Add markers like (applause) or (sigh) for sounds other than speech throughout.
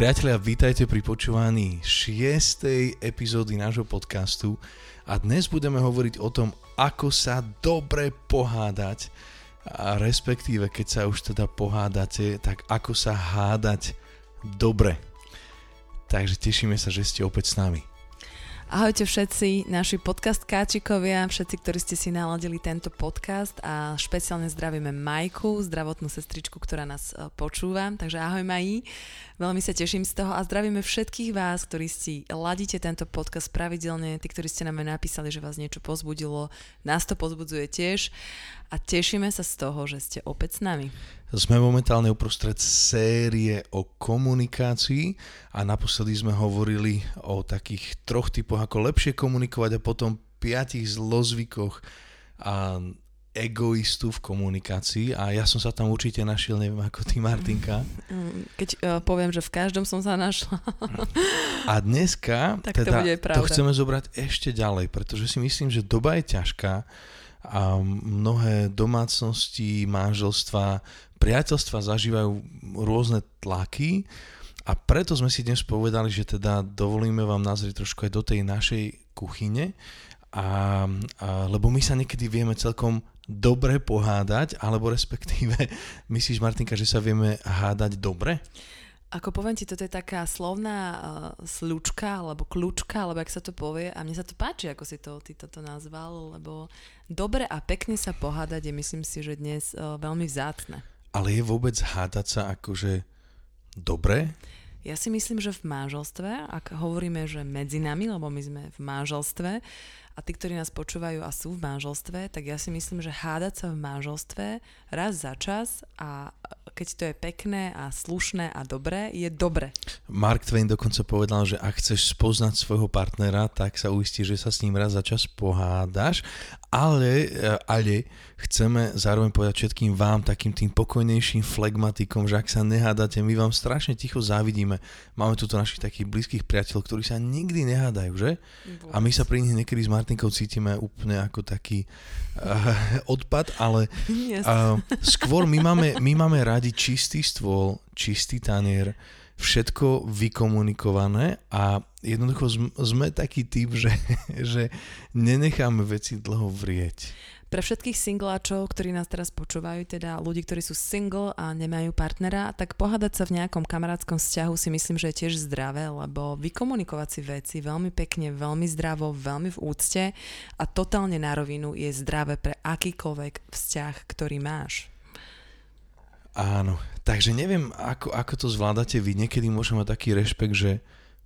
Priatelia, vítajte pri počúvaní šiestej epizódy nášho podcastu a dnes budeme hovoriť o tom, ako sa dobre pohádať a respektíve keď sa už teda pohádate, tak ako sa hádať dobre. Takže tešíme sa, že ste opäť s nami. Ahojte všetci naši podcast káčikovia, všetci, ktorí ste si naladili tento podcast a špeciálne zdravíme Majku, zdravotnú sestričku, ktorá nás e, počúva. Takže ahoj Maji, veľmi sa teším z toho a zdravíme všetkých vás, ktorí si ladíte tento podcast pravidelne, tí, ktorí ste nám napísali, že vás niečo pozbudilo, nás to pozbudzuje tiež a tešíme sa z toho, že ste opäť s nami. Sme momentálne uprostred série o komunikácii a naposledy sme hovorili o takých troch typoch, ako lepšie komunikovať a potom piatich zlozvykoch a egoistu v komunikácii a ja som sa tam určite našiel, neviem ako ty Martinka. Keď uh, poviem, že v každom som sa našla. A dneska tak teda, to, bude to chceme zobrať ešte ďalej, pretože si myslím, že doba je ťažká a mnohé domácnosti, manželstva priateľstva zažívajú rôzne tlaky a preto sme si dnes povedali, že teda dovolíme vám nazrieť trošku aj do tej našej kuchyne, a, a, lebo my sa niekedy vieme celkom dobre pohádať, alebo respektíve, (laughs) myslíš Martinka, že sa vieme hádať dobre? Ako poviem ti, toto je taká slovná uh, slučka, alebo kľúčka, alebo ak sa to povie. A mne sa to páči, ako si to ty toto nazval, lebo dobre a pekne sa pohádať je, myslím si, že dnes uh, veľmi vzácne. Ale je vôbec hádať sa akože dobre? Ja si myslím, že v manželstve, ak hovoríme, že medzi nami, lebo my sme v manželstve, a tí, ktorí nás počúvajú a sú v manželstve, tak ja si myslím, že hádať sa v manželstve raz za čas a keď to je pekné a slušné a dobré, je dobre. Mark Twain dokonca povedal, že ak chceš spoznať svojho partnera, tak sa uistí, že sa s ním raz za čas pohádaš, ale, ale chceme zároveň povedať všetkým vám, takým tým pokojnejším flegmatikom, že ak sa nehádate, my vám strašne ticho závidíme. Máme tu našich takých blízkych priateľov, ktorí sa nikdy nehádajú, že? A my sa pri nich niekedy s Martinkou cítime úplne ako taký uh, odpad, ale uh, skôr my máme, my máme radi čistý stôl, čistý tanier, všetko vykomunikované a jednoducho sme taký typ, že, že nenecháme veci dlho vrieť. Pre všetkých singláčov, ktorí nás teraz počúvajú, teda ľudí, ktorí sú single a nemajú partnera, tak pohádať sa v nejakom kamarátskom vzťahu si myslím, že je tiež zdravé, lebo vykomunikovať si veci veľmi pekne, veľmi zdravo, veľmi v úcte a totálne na rovinu je zdravé pre akýkoľvek vzťah, ktorý máš. Áno, takže neviem, ako, ako to zvládate vy. Niekedy môžem mať taký rešpekt, že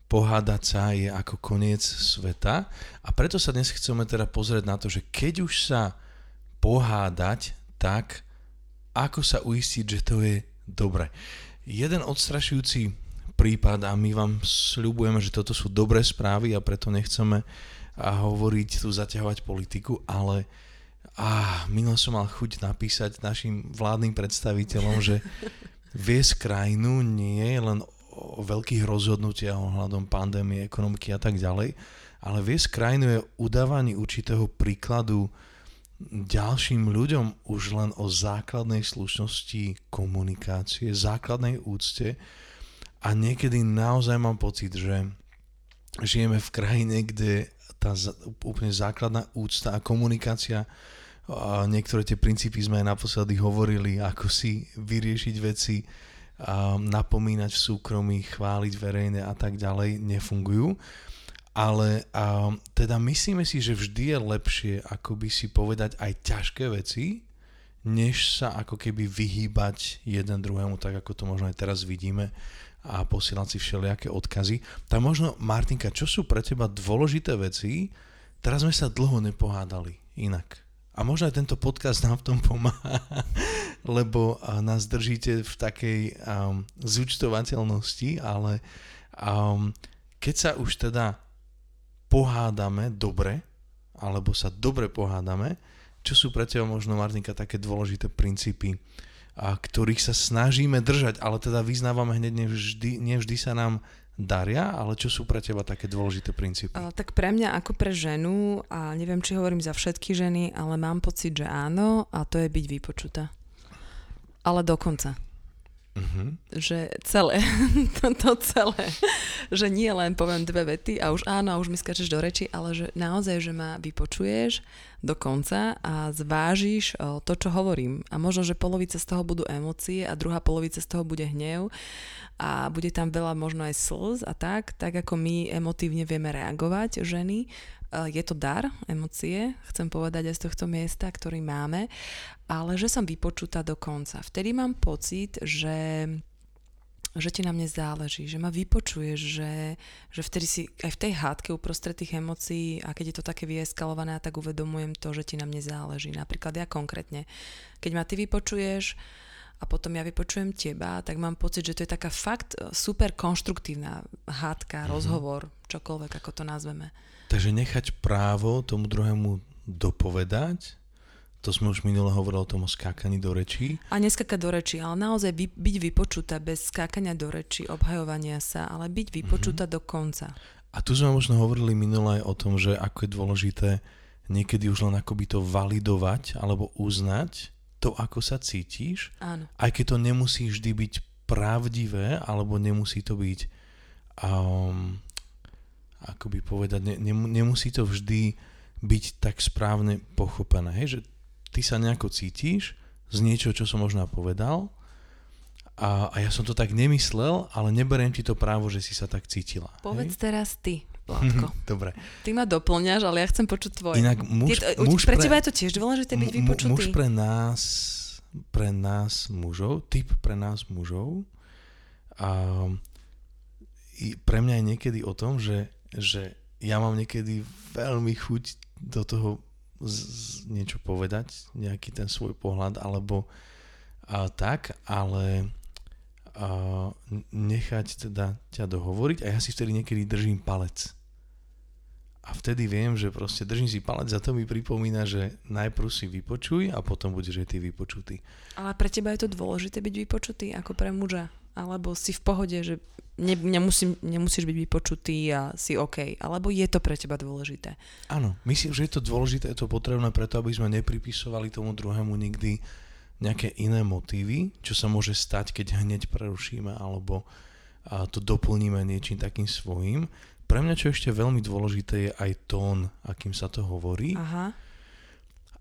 pohádať sa je ako koniec sveta a preto sa dnes chceme teda pozrieť na to, že keď už sa pohádať, tak ako sa uistiť, že to je dobre. Jeden odstrašujúci prípad a my vám sľubujeme, že toto sú dobré správy a preto nechceme hovoriť tu zaťahovať politiku, ale a minul som mal chuť napísať našim vládnym predstaviteľom, že viesť krajinu nie je len o veľkých rozhodnutiach ohľadom pandémie, ekonomiky a tak ďalej, ale viesť krajinu je udávanie určitého príkladu ďalším ľuďom už len o základnej slušnosti komunikácie, základnej úcte a niekedy naozaj mám pocit, že žijeme v krajine, kde tá úplne základná úcta a komunikácia a niektoré tie princípy sme aj naposledy hovorili, ako si vyriešiť veci, a napomínať v súkromí, chváliť verejne a tak ďalej, nefungujú. Ale a, teda myslíme si, že vždy je lepšie akoby si povedať aj ťažké veci, než sa ako keby vyhýbať jeden druhému, tak ako to možno aj teraz vidíme a posielať si všelijaké odkazy. Tak možno, Martinka, čo sú pre teba dôležité veci? Teraz sme sa dlho nepohádali inak. A možno aj tento podcast nám v tom pomáha, (laughs) lebo nás držíte v takej um, zúčtovateľnosti, ale um, keď sa už teda pohádame dobre, alebo sa dobre pohádame, čo sú pre teba možno, Martinka, také dôležité princípy, a ktorých sa snažíme držať, ale teda vyznávame hneď, nevždy, nevždy sa nám daria, ale čo sú pre teba také dôležité princípy? Tak pre mňa ako pre ženu, a neviem, či hovorím za všetky ženy, ale mám pocit, že áno, a to je byť vypočutá. Ale dokonca. Uh-huh. Že celé, (laughs) to, to celé, že nie len poviem dve vety a už áno, už mi skačeš do reči, ale že naozaj, že ma vypočuješ do konca a zvážiš to, čo hovorím. A možno, že polovica z toho budú emócie a druhá polovica z toho bude hnev a bude tam veľa možno aj slz a tak, tak ako my emotívne vieme reagovať ženy, je to dar, emócie, chcem povedať aj z tohto miesta, ktorý máme, ale že som vypočutá do konca. Vtedy mám pocit, že že ti na mne záleží, že ma vypočuješ, že, že vtedy si aj v tej hádke uprostred tých emócií a keď je to také vyeskalované, tak uvedomujem to, že ti na mne záleží. Napríklad ja konkrétne, keď ma ty vypočuješ a potom ja vypočujem teba, tak mám pocit, že to je taká fakt super konštruktívna hádka, mm-hmm. rozhovor, čokoľvek, ako to nazveme. Takže nechať právo tomu druhému dopovedať, to sme už minule hovorili o tom o skákaní do rečí. A neskakať do rečí, ale naozaj by, byť vypočutá bez skákania do rečí, obhajovania sa, ale byť vypočutá mm-hmm. do konca. A tu sme možno hovorili minule aj o tom, že ako je dôležité niekedy už len akoby to validovať alebo uznať to, ako sa cítiš. Áno. Aj keď to nemusí vždy byť pravdivé, alebo nemusí to byť um, ako by povedať, ne, nemusí to vždy byť tak správne pochopené. Hej, že ty sa nejako cítiš z niečo, čo som možno povedal a, a ja som to tak nemyslel, ale neberiem ti to právo, že si sa tak cítila. Povedz hej? teraz ty. (laughs) Vládko. Dobre. Ty ma doplňaš, ale ja chcem počuť tvoje. Inak muž, Ty, muž pre, pre teba je to tiež dôležité byť vypočutý. Muž pre nás, pre nás mužov, typ pre nás mužov, a pre mňa je niekedy o tom, že že ja mám niekedy veľmi chuť do toho z, z, niečo povedať, nejaký ten svoj pohľad, alebo a, tak, ale a, nechať teda ťa dohovoriť a ja si vtedy niekedy držím palec. A vtedy viem, že proste držím si palec a to mi pripomína, že najprv si vypočuj a potom budeš aj ty vypočutý. Ale pre teba je to dôležité byť vypočutý ako pre muža? Alebo si v pohode, že ne, nemusím, nemusíš byť vypočutý a si OK, alebo je to pre teba dôležité? Áno, myslím, že je to dôležité, je to potrebné preto, aby sme nepripisovali tomu druhému nikdy nejaké iné motívy, čo sa môže stať, keď hneď prerušíme alebo a to doplníme niečím takým svojím. Pre mňa, čo ešte veľmi dôležité, je aj tón, akým sa to hovorí. Aha.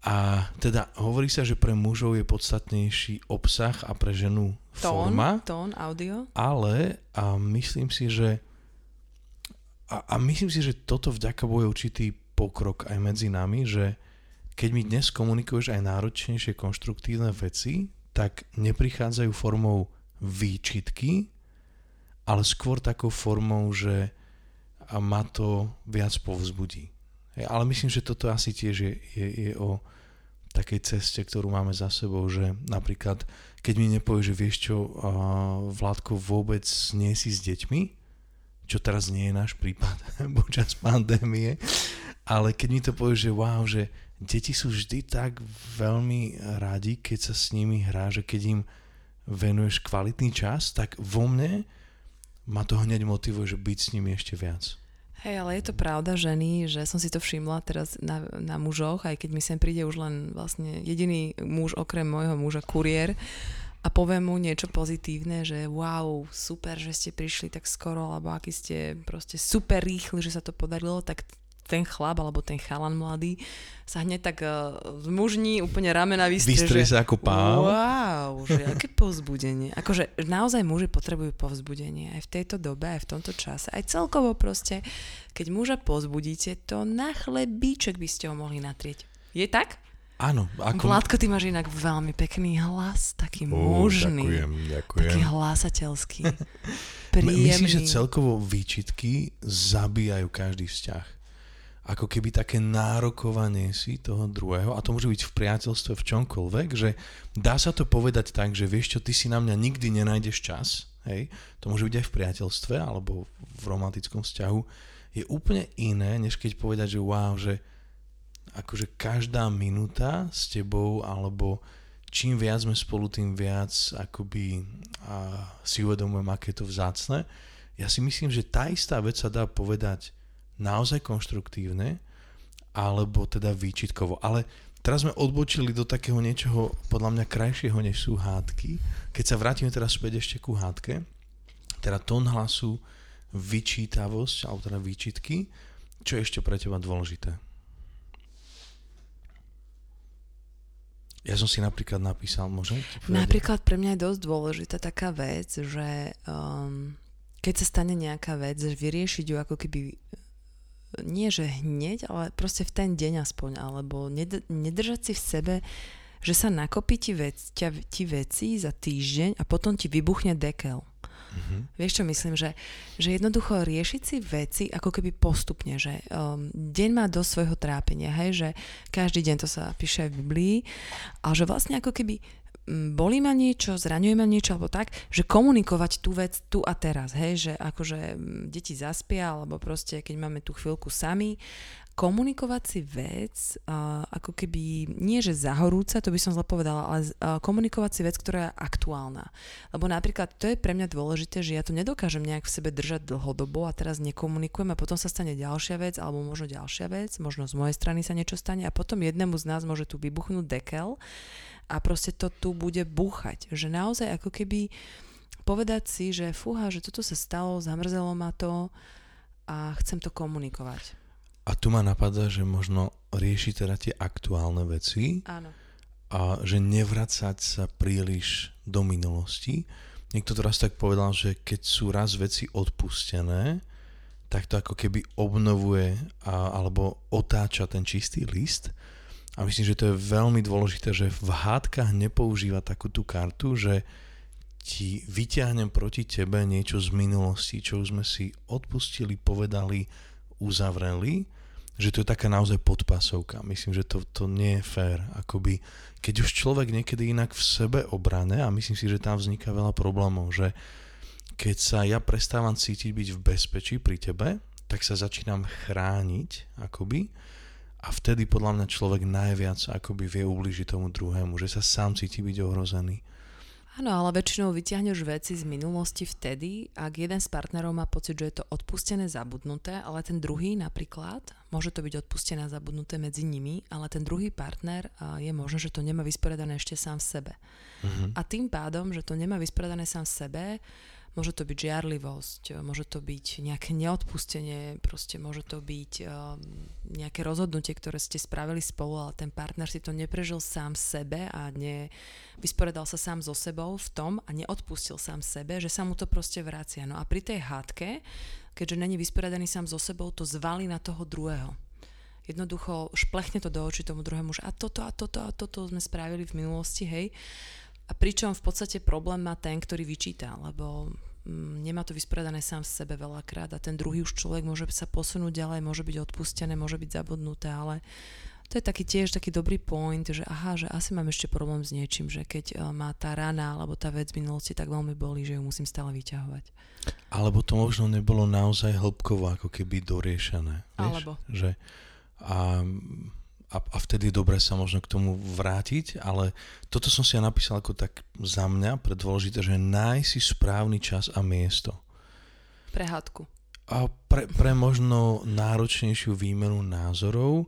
A teda hovorí sa, že pre mužov je podstatnejší obsah a pre ženu tón, forma. Tón, audio. Ale a myslím si, že a, a myslím si, že toto vďaka Bohu je určitý pokrok aj medzi nami, že keď mi dnes komunikuješ aj náročnejšie konštruktívne veci, tak neprichádzajú formou výčitky, ale skôr takou formou, že a ma to viac povzbudí. Ale myslím, že toto asi tiež je, je, je o takej ceste, ktorú máme za sebou, že napríklad, keď mi nepovie, že vieš čo, Vládko, vôbec nie si s deťmi, čo teraz nie je náš prípad (laughs) počas pandémie, ale keď mi to povie, že wow, že deti sú vždy tak veľmi radi, keď sa s nimi hrá, že keď im venuješ kvalitný čas, tak vo mne ma to hneď motivuje, že byť s nimi ešte viac. Hej, ale je to pravda, ženy, že som si to všimla teraz na, na mužoch, aj keď mi sem príde už len vlastne jediný muž okrem môjho muža, kuriér, a poviem mu niečo pozitívne, že wow, super, že ste prišli tak skoro, alebo aký ste proste super rýchli, že sa to podarilo, tak ten chlap alebo ten chalan mladý sa hneď tak uh, zmužní, úplne ramena vystrie. Vystrie sa ako pán. Wow, že aké povzbudenie. Akože naozaj muži potrebujú povzbudenie aj v tejto dobe, aj v tomto čase. Aj celkovo proste, keď muža pozbudíte, to na chlebíček by ste ho mohli natrieť. Je tak? Áno. Ako... Vládko, ty máš inak veľmi pekný hlas, taký uh, mužný. Ďakujem, ďakujem. Taký hlasateľský. (laughs) príjemný. Myslím, že celkovo výčitky zabíjajú každý vzťah ako keby také nárokovanie si toho druhého, a to môže byť v priateľstve v čomkoľvek, že dá sa to povedať tak, že vieš čo, ty si na mňa nikdy nenájdeš čas, hej, to môže byť aj v priateľstve alebo v romantickom vzťahu, je úplne iné, než keď povedať, že wow, že akože každá minúta s tebou alebo čím viac sme spolu, tým viac akoby a si uvedomujem, aké je to vzácne. Ja si myslím, že tá istá vec sa dá povedať naozaj konštruktívne, alebo teda výčitkovo. Ale teraz sme odbočili do takého niečoho podľa mňa krajšieho, než sú hádky. Keď sa vrátime teraz späť ešte ku hádke, teda tón hlasu, vyčítavosť, alebo teda výčitky, čo je ešte pre teba dôležité? Ja som si napríklad napísal, môžem? Napríklad pre mňa je dosť dôležitá taká vec, že um, keď sa stane nejaká vec, že vyriešiť ju ako keby nie že hneď, ale proste v ten deň aspoň, alebo ned- nedržať si v sebe, že sa nakopí ti, vec, ťa, ti veci za týždeň a potom ti vybuchne dekel. Mm-hmm. Vieš čo myslím, že, že jednoducho riešiť si veci ako keby postupne, že um, deň má do svojho trápenia, hej, že každý deň to sa píše aj v Biblii, ale že vlastne ako keby bolí ma niečo, zraňuje ma niečo alebo tak, že komunikovať tú vec tu a teraz, hej, že akože deti zaspia alebo proste keď máme tú chvíľku sami komunikovať si vec, ako keby, nie že zahorúca, to by som zle povedala, ale uh, komunikovať si vec, ktorá je aktuálna. Lebo napríklad to je pre mňa dôležité, že ja to nedokážem nejak v sebe držať dlhodobo a teraz nekomunikujem a potom sa stane ďalšia vec alebo možno ďalšia vec, možno z mojej strany sa niečo stane a potom jednému z nás môže tu vybuchnúť dekel a proste to tu bude búchať. Že naozaj ako keby povedať si, že fúha, že toto sa stalo, zamrzelo ma to a chcem to komunikovať. A tu ma napadá, že možno rieši teda tie aktuálne veci Áno. a že nevracať sa príliš do minulosti. Niekto to raz tak povedal, že keď sú raz veci odpustené, tak to ako keby obnovuje a, alebo otáča ten čistý list. A myslím, že to je veľmi dôležité, že v hádkach nepoužíva takú tú kartu, že ti vyťahnem proti tebe niečo z minulosti, čo už sme si odpustili, povedali, uzavreli, že to je taká naozaj podpasovka. Myslím, že to, to nie je fér. Akoby, keď už človek niekedy inak v sebe obrane, a myslím si, že tam vzniká veľa problémov, že keď sa ja prestávam cítiť byť v bezpečí pri tebe, tak sa začínam chrániť, akoby, a vtedy podľa mňa človek najviac akoby vie ubližiť tomu druhému, že sa sám cíti byť ohrozený. Áno, ale väčšinou vyťahneš veci z minulosti vtedy, ak jeden z partnerov má pocit, že je to odpustené, zabudnuté, ale ten druhý napríklad, môže to byť odpustené a zabudnuté medzi nimi, ale ten druhý partner je možné, že to nemá vysporiadané ešte sám v sebe. Mm-hmm. A tým pádom, že to nemá vysporiadané sám v sebe, Môže to byť žiarlivosť, môže to byť nejaké neodpustenie, proste môže to byť um, nejaké rozhodnutie, ktoré ste spravili spolu, ale ten partner si to neprežil sám sebe a ne, vysporiadal sa sám so sebou v tom a neodpustil sám sebe, že sa mu to proste vracia. No a pri tej hádke, keďže není vysporiadaný sám so sebou, to zvali na toho druhého jednoducho šplechne to do očí tomu druhému, že a toto a toto a toto sme spravili v minulosti, hej. A pričom v podstate problém má ten, ktorý vyčíta, lebo mm, nemá to vysporiadané sám v sebe veľakrát a ten druhý už človek môže sa posunúť ďalej, môže byť odpustené, môže byť zabudnuté, ale to je taký tiež taký dobrý point, že aha, že asi mám ešte problém s niečím, že keď uh, má tá rana alebo tá vec v minulosti tak veľmi boli, že ju musím stále vyťahovať. Alebo to možno nebolo naozaj hĺbkovo ako keby doriešené. Vieš? Alebo. Že, a a, a vtedy je dobré sa možno k tomu vrátiť, ale toto som si ja napísal ako tak za mňa pre dôležité, že nájsť si správny čas a miesto. Pre hádku. A pre, pre možno náročnejšiu výmenu názorov.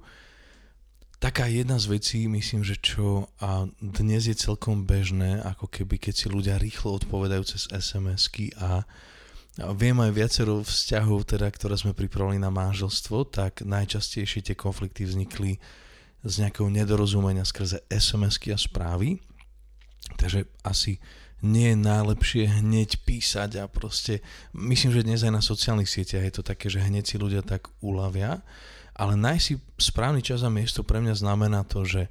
Taká jedna z vecí, myslím, že čo a dnes je celkom bežné, ako keby keď si ľudia rýchlo odpovedajú cez SMS-ky a a viem aj viacero vzťahov, teda, ktoré sme pripravili na manželstvo, tak najčastejšie tie konflikty vznikli z nejakého nedorozumenia skrze SMS-ky a správy. Takže asi nie je najlepšie hneď písať a proste, myslím, že dnes aj na sociálnych sieťach je to také, že hneď si ľudia tak uľavia, ale nájsť si správny čas a miesto pre mňa znamená to, že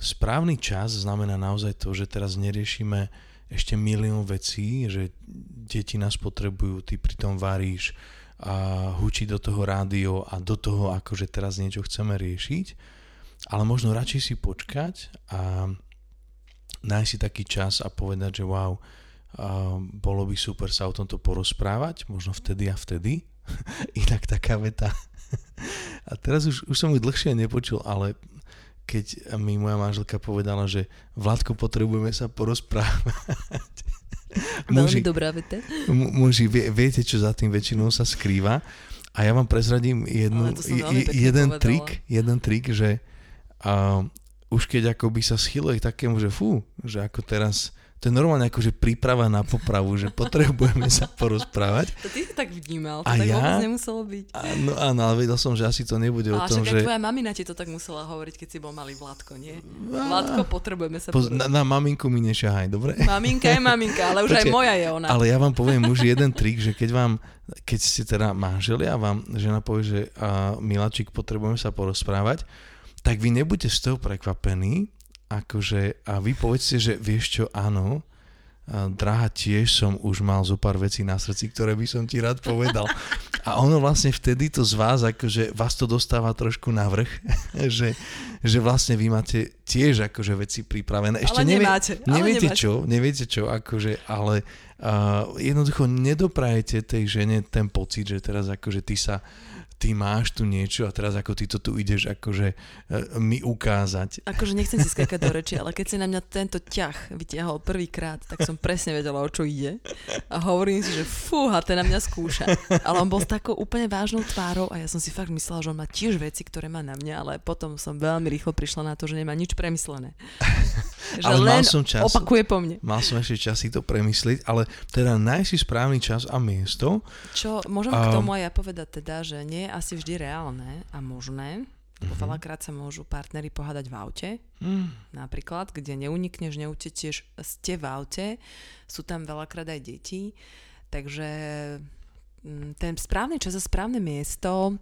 správny čas znamená naozaj to, že teraz neriešime ešte milión vecí, že deti nás potrebujú, ty pritom varíš a hučí do toho rádio a do toho akože teraz niečo chceme riešiť ale možno radšej si počkať a nájsť si taký čas a povedať, že wow, bolo by super sa o tomto porozprávať, možno vtedy a vtedy. (laughs) Inak taká veta. (laughs) a teraz už, už som ju dlhšie nepočul, ale keď mi moja manželka povedala, že Vládko, potrebujeme sa porozprávať. (laughs) muži, Veľmi dobrá veta. Muži, vie, viete, čo za tým väčšinou sa skrýva. A ja vám prezradím jednu, jeden povedala. trik, jeden trik, že a už keď ako by sa schyluje k takému, že fú, že ako teraz to je normálne akože príprava na popravu, že potrebujeme sa porozprávať. To ty si tak vnímal, to A tak ja? vôbec nemuselo byť. Áno, áno, ale vedel som, že asi to nebude o Ale tom, však aj že... tvoja mamina ti to tak musela hovoriť, keď si bol malý Vládko, nie? Vládko, potrebujeme sa Poz, na, na maminku mi nešahaj, dobre? Maminka je maminka, ale už aj Počkaj, moja je ona. Ale ja vám poviem už jeden trik, že keď vám, keď ste teda manželia a vám žena povie, že a, Milačík, potrebujeme sa porozprávať, tak vy nebuďte z toho prekvapení, akože, a vy povedzte, že vieš čo, áno, drahá, tiež som už mal zo pár vecí na srdci, ktoré by som ti rád povedal. A ono vlastne vtedy to z vás, akože vás to dostáva trošku na vrch, (laughs) že, že vlastne vy máte tiež akože veci pripravené. Ale nemáte, ale neviete nemáte. čo, neviete čo, akože, ale uh, jednoducho nedoprajete tej žene ten pocit, že teraz akože ty sa ty máš tu niečo a teraz ako ty to tu ideš akože uh, mi ukázať. Akože nechcem si skakať do reči, ale keď si na mňa tento ťah vytiahol prvýkrát, tak som presne vedela, o čo ide. A hovorím si, že fúha, ten na mňa skúša. Ale on bol s takou úplne vážnou tvárou a ja som si fakt myslela, že on má tiež veci, ktoré má na mňa, ale potom som veľmi rýchlo prišla na to, že nemá nič premyslené. Že Ale mal len som čas. opakuje po mne. Mal som ešte čas si to premyslieť, ale teda nájsť si správny čas a miesto. Čo môžem A- k tomu aj ja povedať teda, že nie je asi vždy reálne a možné, lebo Mhm. veľakrát sa môžu partnery pohádať v aute, Hmm. napríklad, kde neunikneš, neutetieš, ste v aute, sú tam veľakrát aj deti, takže mm, ten správny čas a správne miesto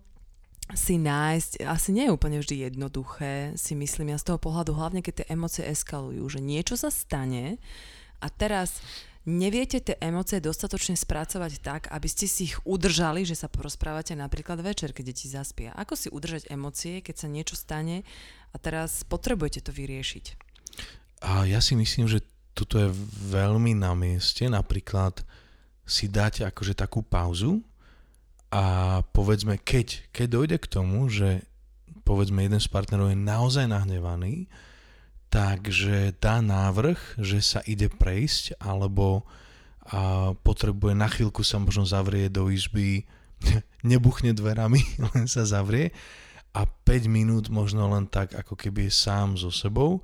si nájsť asi nie je úplne vždy jednoduché, si myslím ja z toho pohľadu, hlavne keď tie emócie eskalujú, že niečo sa stane a teraz neviete tie emócie dostatočne spracovať tak, aby ste si ich udržali, že sa porozprávate napríklad večer, keď deti zaspia. Ako si udržať emócie, keď sa niečo stane a teraz potrebujete to vyriešiť? A ja si myslím, že toto je veľmi na mieste, napríklad si dať akože takú pauzu a povedzme, keď, keď dojde k tomu, že povedzme jeden z partnerov je naozaj nahnevaný, takže dá návrh, že sa ide prejsť alebo a potrebuje na chvíľku sa možno zavrie do izby, (laughs) nebuchne dverami, (laughs) len sa zavrie a 5 minút možno len tak, ako keby je sám so sebou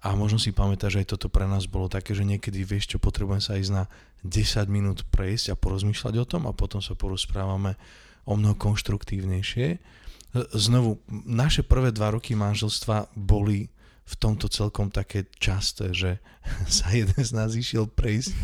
a možno si pamätáš, že aj toto pre nás bolo také, že niekedy vieš čo, potrebujem sa ísť na 10 minút prejsť a porozmýšľať o tom a potom sa porozprávame o mnoho konštruktívnejšie. Znovu, naše prvé dva roky manželstva boli v tomto celkom také časté, že (laughs) sa jeden z nás išiel prejsť,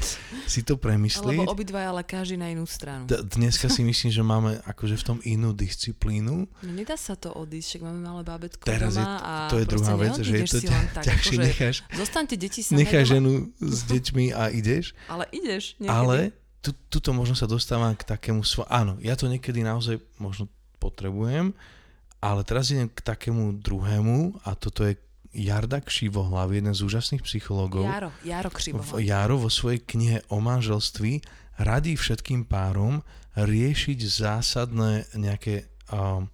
si to premyslieť. Alebo obidvaja, ale každý na inú stranu. D- dneska si myslím, že máme akože v tom inú disciplínu. No nedá sa to odísť, však máme malé bábätko Teraz je, doma a to je druhá vec, že je to len tak, (laughs) ťažšie, akože necháš, Zostaňte deti samé necháš ženu s deťmi a ideš. Ale ideš niekedy. Ale tu, tuto možno sa dostávam k takému... Svo- Áno, ja to niekedy naozaj možno potrebujem, ale teraz idem k takému druhému a toto je Jarda Kšivohlav, jeden z úžasných psychológov. Jaro, Jaro v, Křivohla. Jaro vo svojej knihe o manželství radí všetkým párom riešiť zásadné nejaké um,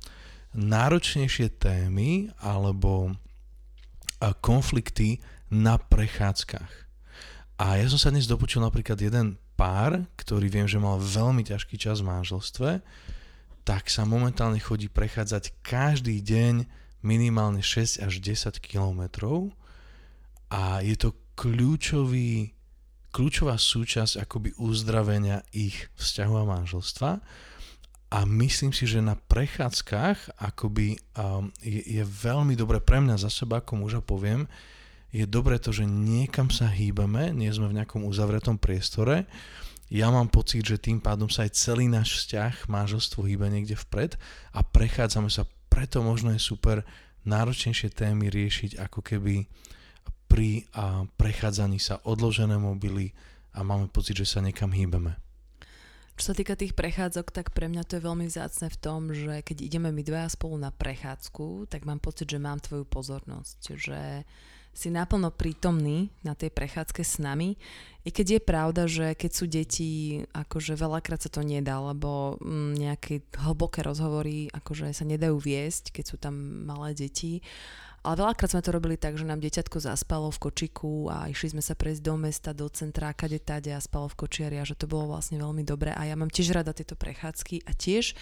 náročnejšie témy alebo uh, konflikty na prechádzkach. A ja som sa dnes dopočul napríklad jeden pár, ktorý viem, že mal veľmi ťažký čas v manželstve, tak sa momentálne chodí prechádzať každý deň minimálne 6 až 10 kilometrov a je to kľúčový, kľúčová súčasť akoby uzdravenia ich vzťahu a manželstva a myslím si, že na prechádzkach akoby um, je, je veľmi dobre pre mňa za seba, ako muža poviem, je dobré to, že niekam sa hýbame, nie sme v nejakom uzavretom priestore. Ja mám pocit, že tým pádom sa aj celý náš vzťah, manželstvo hýbe niekde vpred a prechádzame sa. Preto možno je super náročnejšie témy riešiť ako keby pri a, prechádzaní sa odložené mobily a máme pocit, že sa niekam hýbeme. Čo sa týka tých prechádzok, tak pre mňa to je veľmi vzácne v tom, že keď ideme my dvaja spolu na prechádzku, tak mám pocit, že mám tvoju pozornosť, že si naplno prítomný na tej prechádzke s nami. I keď je pravda, že keď sú deti, akože veľakrát sa to nedá, lebo mm, nejaké hlboké rozhovory akože sa nedajú viesť, keď sú tam malé deti. Ale veľakrát sme to robili tak, že nám dieťatko zaspalo v kočiku a išli sme sa prejsť do mesta, do centra, kade tade a spalo v kočiari a že to bolo vlastne veľmi dobré. A ja mám tiež rada tieto prechádzky a tiež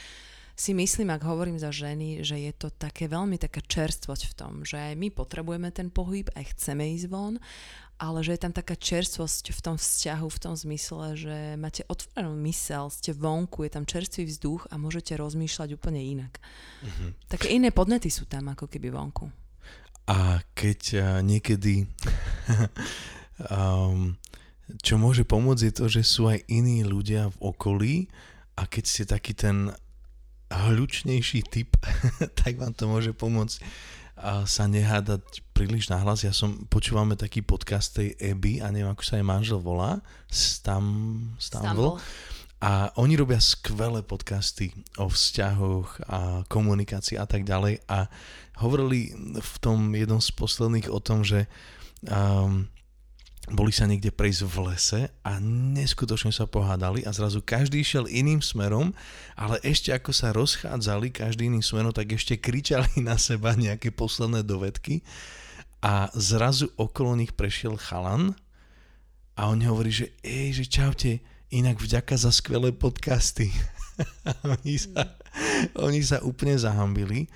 si myslím, ak hovorím za ženy, že je to také veľmi taká čerstvosť v tom, že my potrebujeme ten pohyb, aj chceme ísť von, ale že je tam taká čerstvosť v tom vzťahu, v tom zmysle, že máte otvorenú mysel, ste vonku, je tam čerstvý vzduch a môžete rozmýšľať úplne inak. Mm-hmm. Také iné podnety sú tam ako keby vonku. A keď uh, niekedy (laughs) um, čo môže pomôcť je to, že sú aj iní ľudia v okolí a keď ste taký ten hľučnejší typ, (laughs) tak vám to môže pomôcť a sa nehádať príliš nahlas. Ja som, počúvame taký podcast tej Eby a neviem, ako sa jej manžel volá, Stam, Stamble. A oni robia skvelé podcasty o vzťahoch a komunikácii a tak ďalej. A hovorili v tom jednom z posledných o tom, že um, boli sa niekde prejsť v lese a neskutočne sa pohádali a zrazu každý išiel iným smerom, ale ešte ako sa rozchádzali každý iným smerom, tak ešte kričali (laughs) na seba nejaké posledné dovedky a zrazu okolo nich prešiel chalan a on hovorí, že ej, že čaute, inak vďaka za skvelé podcasty. (laughs) oni, sa, oni sa úplne zahambili.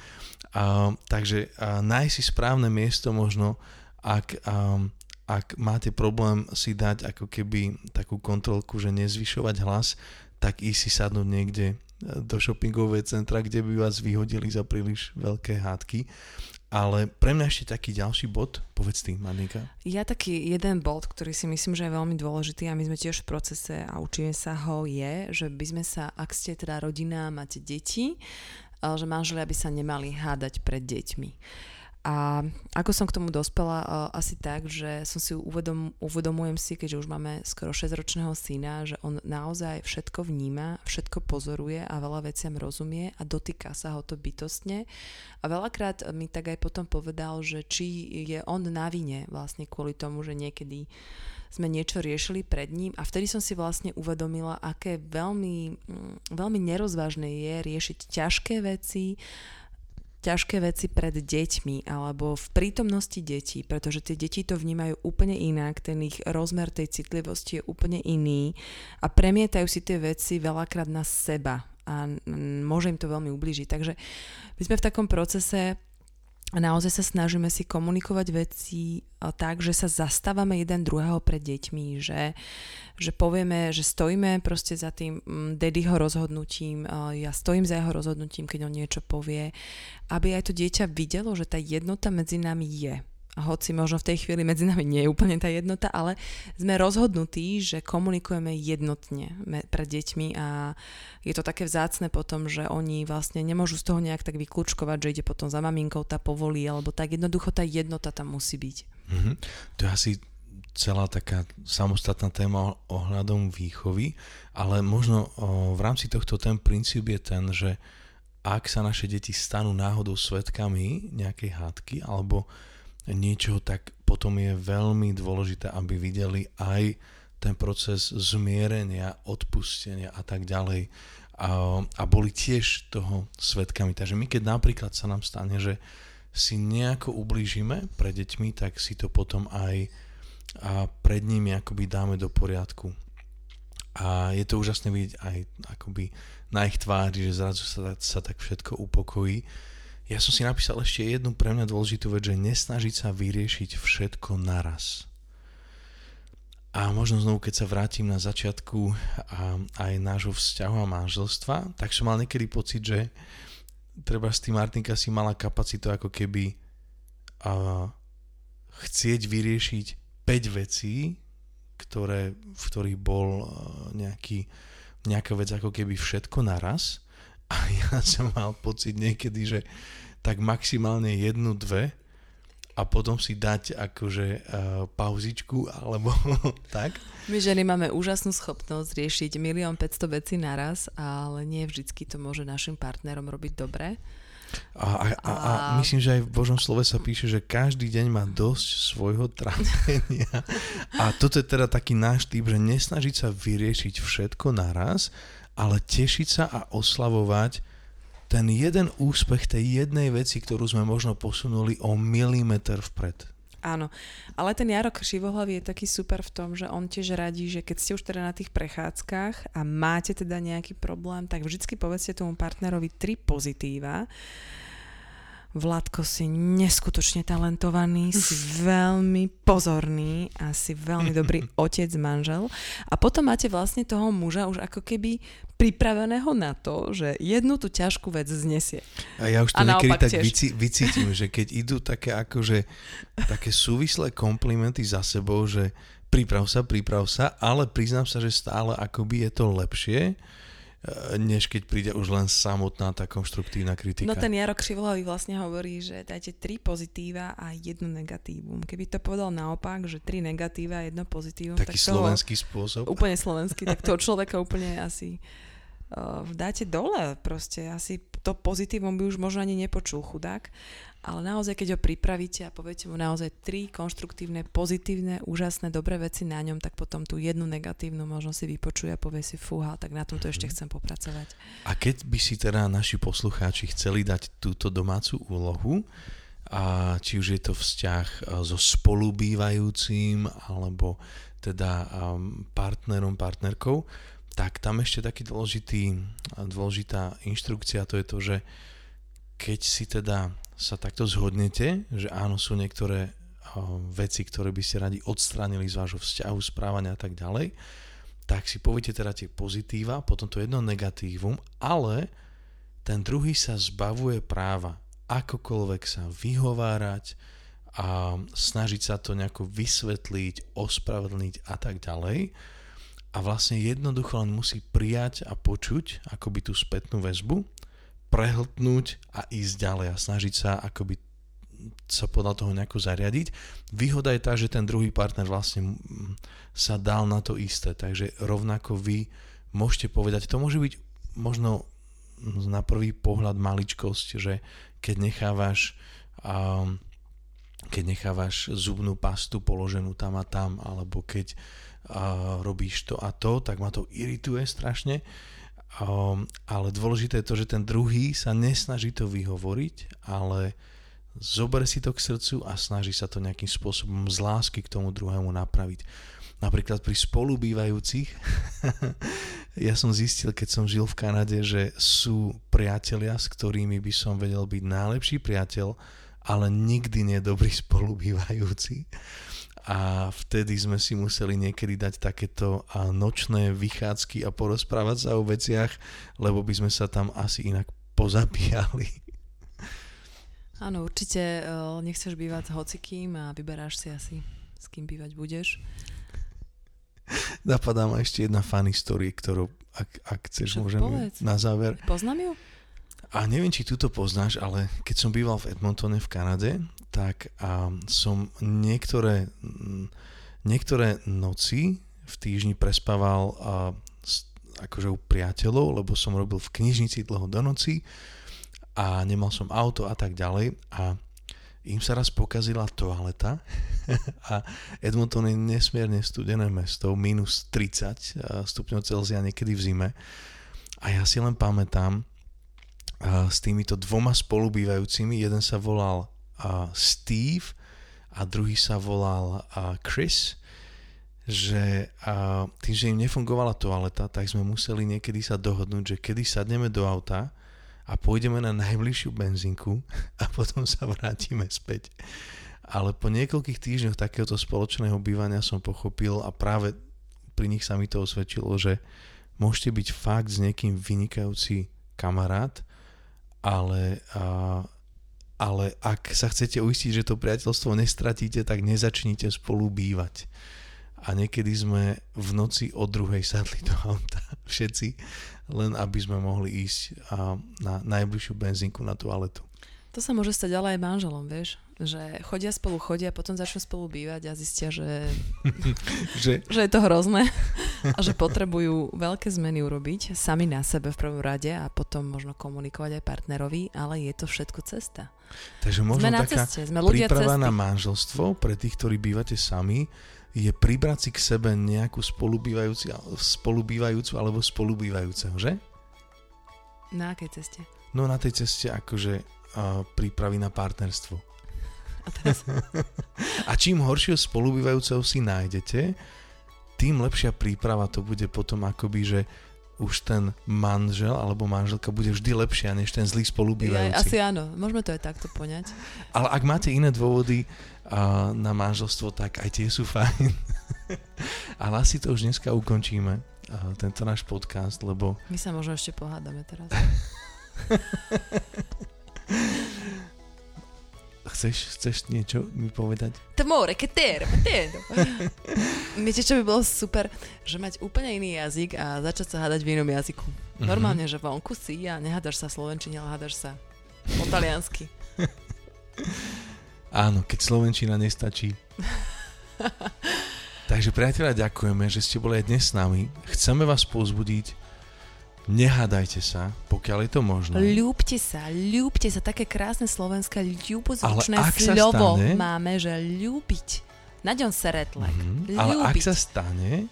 A, takže a, nájsť si správne miesto možno, ak... A, ak máte problém si dať ako keby takú kontrolku, že nezvyšovať hlas, tak ísť si sadnúť niekde e, do shoppingového centra, kde by vás vyhodili za príliš veľké hádky. Ale pre mňa ešte taký ďalší bod, povedz ty, Manika. Ja taký jeden bod, ktorý si myslím, že je veľmi dôležitý a my sme tiež v procese a učíme sa ho, je, že by sme sa, ak ste teda rodina, máte deti, e, že manželia by sa nemali hádať pred deťmi. A ako som k tomu dospela, uh, asi tak, že som si uvedom, uvedomujem si, keďže už máme skoro 6-ročného syna, že on naozaj všetko vníma, všetko pozoruje a veľa veciam rozumie a dotýka sa ho to bytostne. A veľakrát mi tak aj potom povedal, že či je on na vine vlastne kvôli tomu, že niekedy sme niečo riešili pred ním a vtedy som si vlastne uvedomila, aké veľmi, mm, veľmi nerozvážne je riešiť ťažké veci, ťažké veci pred deťmi alebo v prítomnosti detí, pretože tie deti to vnímajú úplne inak, ten ich rozmer tej citlivosti je úplne iný a premietajú si tie veci veľakrát na seba a môže im to veľmi ublížiť. Takže my sme v takom procese a naozaj sa snažíme si komunikovať veci tak, že sa zastávame jeden druhého pred deťmi, že, že povieme, že stojíme proste za tým mm, daddyho rozhodnutím, ja stojím za jeho rozhodnutím, keď on niečo povie, aby aj to dieťa videlo, že tá jednota medzi nami je hoci možno v tej chvíli medzi nami nie je úplne tá jednota, ale sme rozhodnutí, že komunikujeme jednotne pred deťmi a je to také vzácne potom, že oni vlastne nemôžu z toho nejak tak vyklúčkovať, že ide potom za maminkou, tá povolí, alebo tak jednoducho tá jednota tam musí byť. Mm-hmm. To je asi celá taká samostatná téma ohľadom výchovy, ale možno v rámci tohto ten princíp je ten, že ak sa naše deti stanú náhodou svetkami nejakej hádky alebo niečoho, tak potom je veľmi dôležité, aby videli aj ten proces zmierenia, odpustenia a tak ďalej. A, a boli tiež toho svetkami. Takže my keď napríklad sa nám stane, že si nejako ublížime pre deťmi, tak si to potom aj a pred nimi akoby dáme do poriadku. A je to úžasné vidieť aj akoby na ich tvári, že zrazu sa, sa tak všetko upokojí ja som si napísal ešte jednu pre mňa dôležitú vec, že nesnažiť sa vyriešiť všetko naraz. A možno znovu, keď sa vrátim na začiatku a aj nášho vzťahu a manželstva, tak som mal niekedy pocit, že treba s tým Martinka si mala kapacitu ako keby a, chcieť vyriešiť 5 vecí, ktoré, v ktorých bol nejaký, nejaká vec ako keby všetko naraz a (laughs) ja som mal pocit niekedy, že tak maximálne jednu, dve a potom si dať akože uh, pauzičku alebo (laughs) tak. My ženy máme úžasnú schopnosť riešiť milión 500 vecí naraz, ale nie vždycky to môže našim partnerom robiť dobre. A, a, a, a myslím, že aj v Božom slove sa píše, že každý deň má dosť svojho (laughs) trápenia. A toto je teda taký náš typ, že nesnažiť sa vyriešiť všetko naraz, ale tešiť sa a oslavovať ten jeden úspech tej jednej veci, ktorú sme možno posunuli o milimeter vpred. Áno, ale ten Jarok Šivohlavý je taký super v tom, že on tiež radí, že keď ste už teda na tých prechádzkach a máte teda nejaký problém, tak vždycky povedzte tomu partnerovi tri pozitíva, Vládko si neskutočne talentovaný, si (laughs) veľmi pozorný a si veľmi dobrý (laughs) otec, manžel. A potom máte vlastne toho muža už ako keby pripraveného na to, že jednu tú ťažkú vec znesie. A ja už to a niekedy tak vycí, vycítim, (laughs) že keď idú také akože také súvislé komplimenty za sebou, že priprav sa, priprav sa, ale priznám sa, že stále akoby je to lepšie, než keď príde už len samotná tá konštruktívna kritika. No ten Jaro Krivolavý vlastne hovorí, že dajte tri pozitíva a jedno negatívum. Keby to povedal naopak, že tri negatíva a jedno pozitívum. Taký tak slovenský spôsob. Úplne slovenský, tak toho človeka úplne asi dáte dole. Proste asi to pozitívum by už možno ani nepočul chudák ale naozaj, keď ho pripravíte a poviete mu naozaj tri konštruktívne, pozitívne, úžasné, dobré veci na ňom, tak potom tú jednu negatívnu možno si vypočuje a povie si, fúha, tak na tomto ešte mhm. chcem popracovať. A keď by si teda naši poslucháči chceli dať túto domácu úlohu, a či už je to vzťah e, so spolubývajúcim alebo teda partnerom, partnerkou, tak tam ešte taký dôležitý, dôležitá inštrukcia, to je to, že keď si teda sa takto zhodnete, že áno, sú niektoré veci, ktoré by ste radi odstránili z vášho vzťahu, správania a tak ďalej, tak si poviete teda tie pozitíva, potom to jedno negatívum, ale ten druhý sa zbavuje práva akokoľvek sa vyhovárať a snažiť sa to nejako vysvetliť, ospravedlniť a tak ďalej. A vlastne jednoducho len musí prijať a počuť akoby tú spätnú väzbu prehltnúť a ísť ďalej a snažiť sa akoby sa podľa toho nejako zariadiť. Výhoda je tá, že ten druhý partner vlastne sa dal na to isté, takže rovnako vy môžete povedať, to môže byť možno na prvý pohľad maličkosť, že keď nechávaš um, keď nechávaš zubnú pastu položenú tam a tam, alebo keď uh, robíš to a to, tak ma to irituje strašne. Um, ale dôležité je to, že ten druhý sa nesnaží to vyhovoriť, ale zober si to k srdcu a snaží sa to nejakým spôsobom z lásky k tomu druhému napraviť. Napríklad pri spolubývajúcich, (laughs) ja som zistil, keď som žil v Kanade, že sú priatelia, s ktorými by som vedel byť najlepší priateľ, ale nikdy nie dobrý (laughs) spolubývajúci a vtedy sme si museli niekedy dať takéto nočné vychádzky a porozprávať sa o veciach, lebo by sme sa tam asi inak pozabíjali. Áno, určite uh, nechceš bývať s hocikým a vyberáš si asi, s kým bývať budeš. Napadá ma ešte jedna funny story, ktorú, ak, ak chceš, Čo, môžem povedz. na záver. Poznám ju? A neviem, či tu to poznáš, ale keď som býval v Edmontone v Kanade, tak a som niektoré, niektoré noci v týždni prespával a, akože u priateľov, lebo som robil v knižnici dlho do noci a nemal som auto a tak ďalej. A im sa raz pokazila toaleta (laughs) a Edmonton je nesmierne studené mesto, minus 30 stupňov Celzia niekedy v zime. A ja si len pamätám s týmito dvoma spolubývajúcimi, jeden sa volal Steve a druhý sa volal Chris, že tým, že im nefungovala toaleta, tak sme museli niekedy sa dohodnúť, že kedy sadneme do auta a pôjdeme na najbližšiu benzínku (laughs) a potom sa vrátime späť. Ale po niekoľkých týždňoch takéhoto spoločného bývania som pochopil a práve pri nich sa mi to osvedčilo, že môžete byť fakt s niekým vynikajúci kamarát, ale uh, ale ak sa chcete uistiť, že to priateľstvo nestratíte, tak nezačnite spolu bývať. A niekedy sme v noci o druhej sadli do auta, (laughs) všetci, len aby sme mohli ísť na najbližšiu benzínku na toaletu. To sa môže stať ale aj manželom, vieš? Že chodia spolu, chodia, potom začnú spolu bývať a zistia, že, (laughs) že? (laughs) že je to hrozné a že potrebujú veľké zmeny urobiť sami na sebe v prvom rade a potom možno komunikovať aj partnerovi, ale je to všetko cesta. Takže možno sme na taká ceste, sme ľudia príprava cesty. na manželstvo pre tých, ktorí bývate sami, je pribrať si k sebe nejakú spolubývajúcu alebo spolubývajúceho, že? Na akej ceste? No na tej ceste akože prípravy na partnerstvo. A, teraz... (laughs) a čím horšieho spolubývajúceho si nájdete, tým lepšia príprava to bude potom akoby, že už ten manžel alebo manželka bude vždy lepšia než ten zlý spolubývajúci. Ja, asi áno, môžeme to aj takto poňať. Ale ak máte iné dôvody uh, na manželstvo, tak aj tie sú fajn. (laughs) Ale asi to už dneska ukončíme, uh, tento náš podcast, lebo... My sa možno ešte pohádame teraz. (laughs) Chceš, chceš niečo mi povedať? T'amore, che te matendo. Viete, čo by bolo super? Že mať úplne iný jazyk a začať sa hádať v inom jazyku. Mm-hmm. Normálne, že vonku si a nehádaš sa slovenčine, ale hádaš sa po taliansky. (laughs) Áno, keď slovenčina nestačí. (laughs) Takže priateľa, ďakujeme, že ste boli aj dnes s nami. Chceme vás pozbudiť Nehádajte sa, pokiaľ je to možné. Ľúbte sa, ľúbte sa, také krásne slovenské ľubozvučné slovo stane, máme, že ľúbiť. Naďom seretlek. Mm-hmm, ale ak sa stane,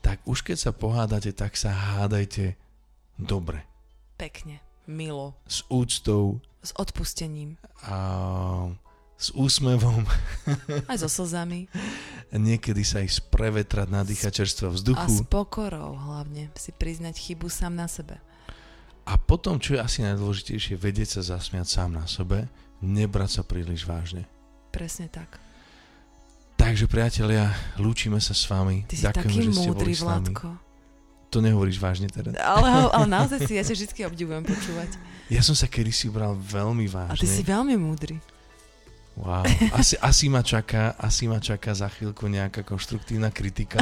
tak už keď sa pohádate, tak sa hádajte dobre. Pekne, milo. S úctou. S odpustením. A s úsmevom. (laughs) Aj so slzami. Niekedy sa aj sprevetrať, nadýchať čerstvo vzduchu. A s pokorou hlavne. Si priznať chybu sám na sebe. A potom, čo je asi najdôležitejšie, vedieť sa zasmiať sám na sebe, nebrať sa príliš vážne. Presne tak. Takže priatelia, lúčime sa s vami. Ty si Ďakujem, taký že ste múdry, boli Vládko. To nehovoríš vážne teda. Ale, ale naozaj si, ja ťa (laughs) vždy obdivujem počúvať. Ja som sa kedysi bral veľmi vážne. A ty si veľmi múdry. Wow. Asi, asi, ma čaká, asi ma čaká za chvíľku nejaká konštruktívna kritika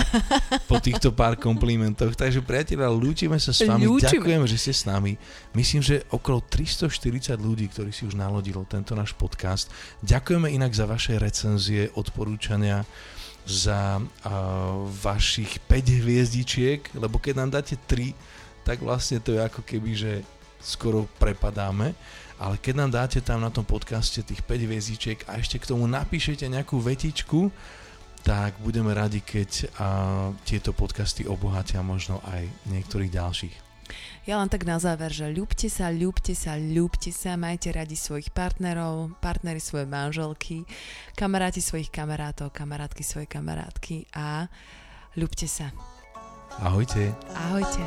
po týchto pár komplimentoch. Takže priateľa, lúčime sa s vami. Ľúčime. Ďakujem, že ste s nami. Myslím, že okolo 340 ľudí, ktorí si už nalodilo tento náš podcast. Ďakujeme inak za vaše recenzie, odporúčania, za uh, vašich 5 hviezdičiek, lebo keď nám dáte 3, tak vlastne to je ako keby, že skoro prepadáme ale keď nám dáte tam na tom podcaste tých 5 hviezdičiek a ešte k tomu napíšete nejakú vetičku, tak budeme radi, keď a, tieto podcasty obohatia možno aj niektorých ďalších. Ja len tak na záver, že ľúbte sa, ľúbte sa, ľúbte sa, majte radi svojich partnerov, partnery svoje manželky, kamaráti svojich kamarátov, kamarátky svoje kamarátky a ľúbte sa. Ahojte. Ahojte.